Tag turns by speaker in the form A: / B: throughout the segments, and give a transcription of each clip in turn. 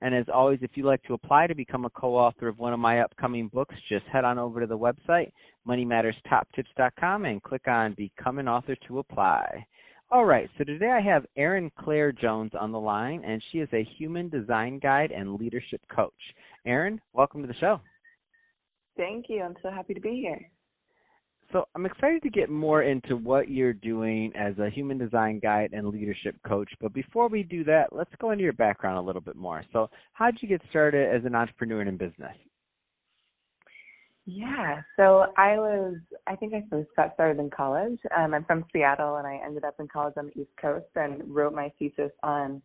A: And as always, if you'd like to apply to become a co-author of one of my upcoming books, just head on over to the website, moneymatterstoptips.com, and click on Become an Author to apply. All right, so today I have Erin Claire Jones on the line, and she is a human design guide and leadership coach. Erin, welcome to the show.
B: Thank you. I'm so happy to be here.
A: So I'm excited to get more into what you're doing as a human design guide and leadership coach. But before we do that, let's go into your background a little bit more. So how did you get started as an entrepreneur in business?
B: Yeah, so I was, I think I first got started in college. Um, I'm from Seattle and I ended up in college on the East Coast and wrote my thesis on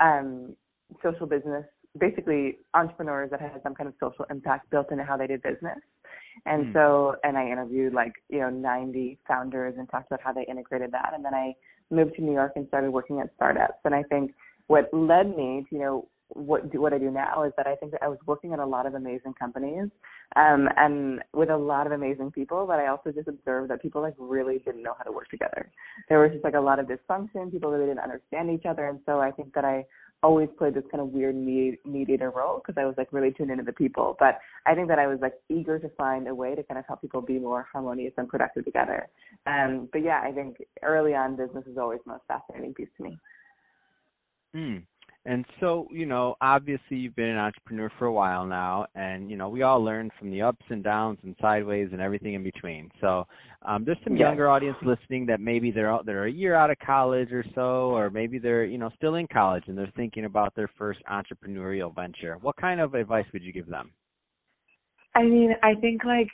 B: um, social business basically entrepreneurs that had some kind of social impact built into how they did business. And mm. so, and I interviewed like, you know, 90 founders and talked about how they integrated that. And then I moved to New York and started working at startups. And I think what led me to, you know, what do what I do now is that I think that I was working at a lot of amazing companies um and with a lot of amazing people, but I also just observed that people like really didn't know how to work together. There was just like a lot of dysfunction, people really didn't understand each other and so I think that I always played this kind of weird mediator role because I was like really tuned into the people. But I think that I was like eager to find a way to kind of help people be more harmonious and productive together. Um, but yeah, I think early on business is always the most fascinating piece to me.
A: Hmm. And so, you know, obviously you've been an entrepreneur for a while now, and you know, we all learn from the ups and downs and sideways and everything in between. So, um, there's some younger audience listening that maybe they're out, they're a year out of college or so, or maybe they're you know still in college and they're thinking about their first entrepreneurial venture. What kind of advice would you give them?
B: I mean, I think like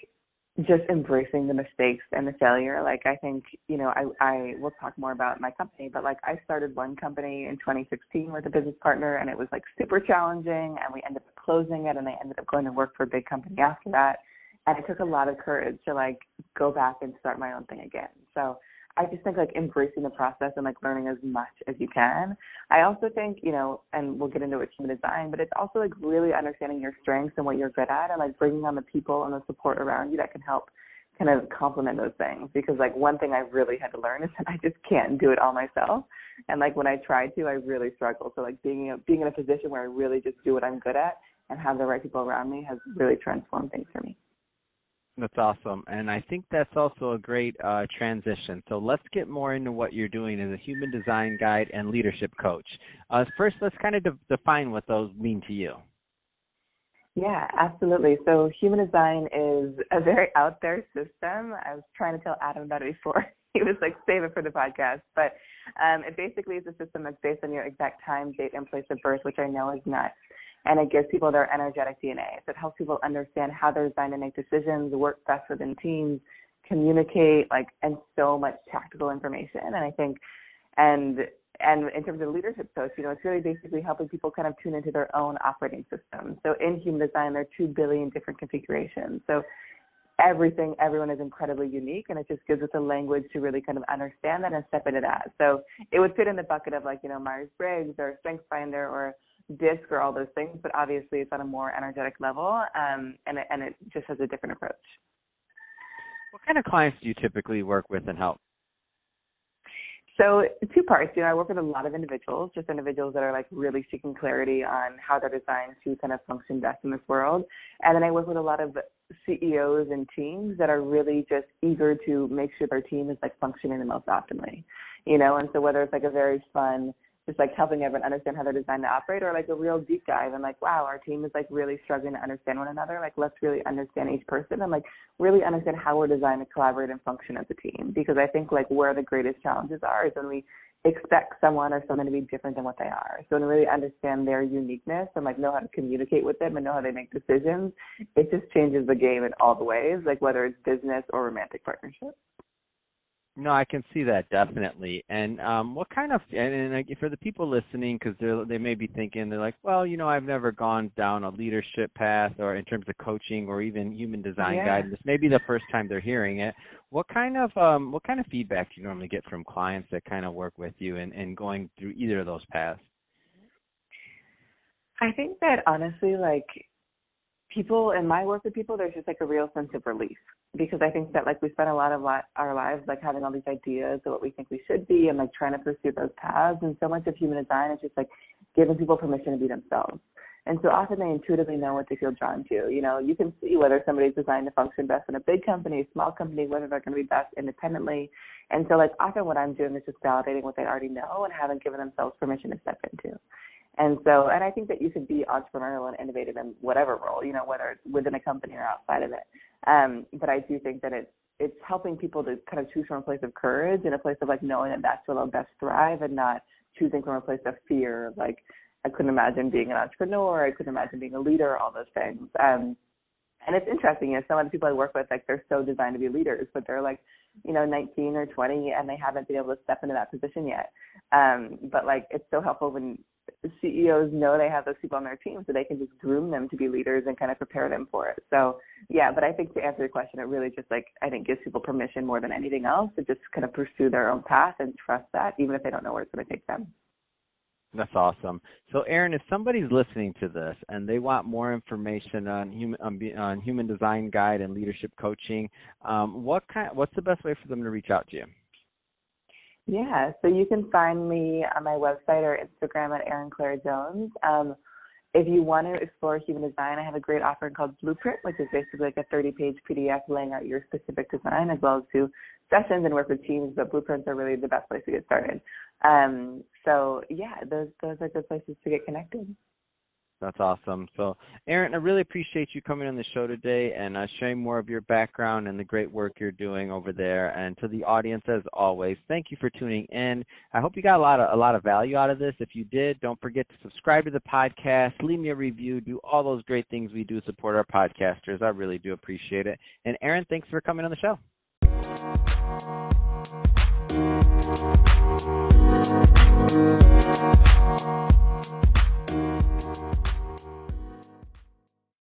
B: just embracing the mistakes and the failure. Like I think, you know, I I will talk more about my company, but like I started one company in 2016 with a business partner and it was like super challenging and we ended up closing it and I ended up going to work for a big company after that. And it took a lot of courage to like go back and start my own thing again. So I just think like embracing the process and like learning as much as you can. I also think, you know, and we'll get into it human design, but it's also like really understanding your strengths and what you're good at and like bringing on the people and the support around you that can help kind of complement those things because like one thing I really had to learn is that I just can't do it all myself. And like when I tried to, I really struggled. So like being being in a position where I really just do what I'm good at and have the right people around me has really transformed things for me.
A: That's awesome. And I think that's also a great uh, transition. So let's get more into what you're doing as a human design guide and leadership coach. Uh, first, let's kind of de- define what those mean to you.
B: Yeah, absolutely. So human design is a very out there system. I was trying to tell Adam about it before. He was like, save it for the podcast. But um, it basically is a system that's based on your exact time, date, and place of birth, which I know is nuts and it gives people their energetic DNA. So it helps people understand how they're designed to make decisions, work best within teams, communicate, like, and so much tactical information. And I think, and and in terms of leadership coach, you know, it's really basically helping people kind of tune into their own operating system. So in human design, there are two billion different configurations. So everything, everyone is incredibly unique, and it just gives us a language to really kind of understand that and step into that. So it would fit in the bucket of like, you know, Myers Briggs or StrengthsFinder or disc or all those things, but obviously it's on a more energetic level, um, and it, and it just has a different approach.
A: What kind of clients do you typically work with and help?
B: So two parts. You know, I work with a lot of individuals, just individuals that are like really seeking clarity on how they're designed to kind of function best in this world. And then I work with a lot of CEOs and teams that are really just eager to make sure their team is like functioning the most optimally. You know, and so whether it's like a very fun just like helping everyone understand how they're designed to operate or like a real deep dive and like wow our team is like really struggling to understand one another. Like let's really understand each person and like really understand how we're designed to collaborate and function as a team. Because i think like where the greatest challenges are is when we expect someone or someone to be different than what they are. So to really understand their uniqueness and like know how to communicate with them and know how they make decisions it just changes the game in all the ways like whether it's business or romantic partnership
A: No, I can see that definitely. And um, what kind of and, and like, for the people listening, because they they may be thinking they're like, well, you know, I've never gone down a leadership path or in terms of coaching or even human design
B: yeah.
A: guidance. Maybe the first time they're hearing it. What kind of um, what kind of feedback do you normally get from clients that kind of work with you and, and going through either of those paths?
B: I think that honestly, like people in my work with people, there's just like a real sense of relief because I think that like we spend a lot of our lives like having all these ideas of what we think we should be and like trying to pursue those paths. And so much of human design is just like giving people permission to be themselves. And so often they intuitively know what they feel drawn to. You know, you can see whether somebody's designed to function best in a big company, small company, whether they're going to be best independently. And so like often what I'm doing is just validating what they already know and haven't given themselves permission to step into. And so, and I think that you can be entrepreneurial and innovative in whatever role, you know, whether it's within a company or outside of it. Um, but I do think that it's it's helping people to kind of choose from a place of courage and a place of like knowing that that's where they'll best thrive and not choosing from a place of fear. Like I couldn't imagine being an entrepreneur, I couldn't imagine being a leader, all those things. Um, and it's interesting, you know, some of the people I work with, like they're so designed to be leaders, but they're like, you know, 19 or 20 and they haven't been able to step into that position yet. Um, but like it's so helpful when CEOs know they have those people on their team so they can just groom them to be leaders and kind of prepare them for it. So yeah, but I think to answer your question, it really just like I think gives people permission more than anything else to just kind of pursue their own path and trust that even if they don't know where it's going to take them.
A: That's awesome. So, Erin, if somebody's listening to this and they want more information on human on, on human design guide and leadership coaching, um, what kind? What's the best way for them to reach out to you?
B: Yeah, so you can find me on my website or Instagram at Erin Claire Jones. Um, if you want to explore human design, I have a great offering called Blueprint, which is basically like a 30 page PDF laying out your specific design as well as do sessions and work with teams, but blueprints are really the best place to get started. Um, so yeah, those those are good places to get connected.
A: That's awesome. So, Erin, I really appreciate you coming on the show today and uh, sharing more of your background and the great work you're doing over there. And to the audience, as always, thank you for tuning in. I hope you got a lot of a lot of value out of this. If you did, don't forget to subscribe to the podcast, leave me a review, do all those great things we do support our podcasters. I really do appreciate it. And Erin, thanks for coming on the show.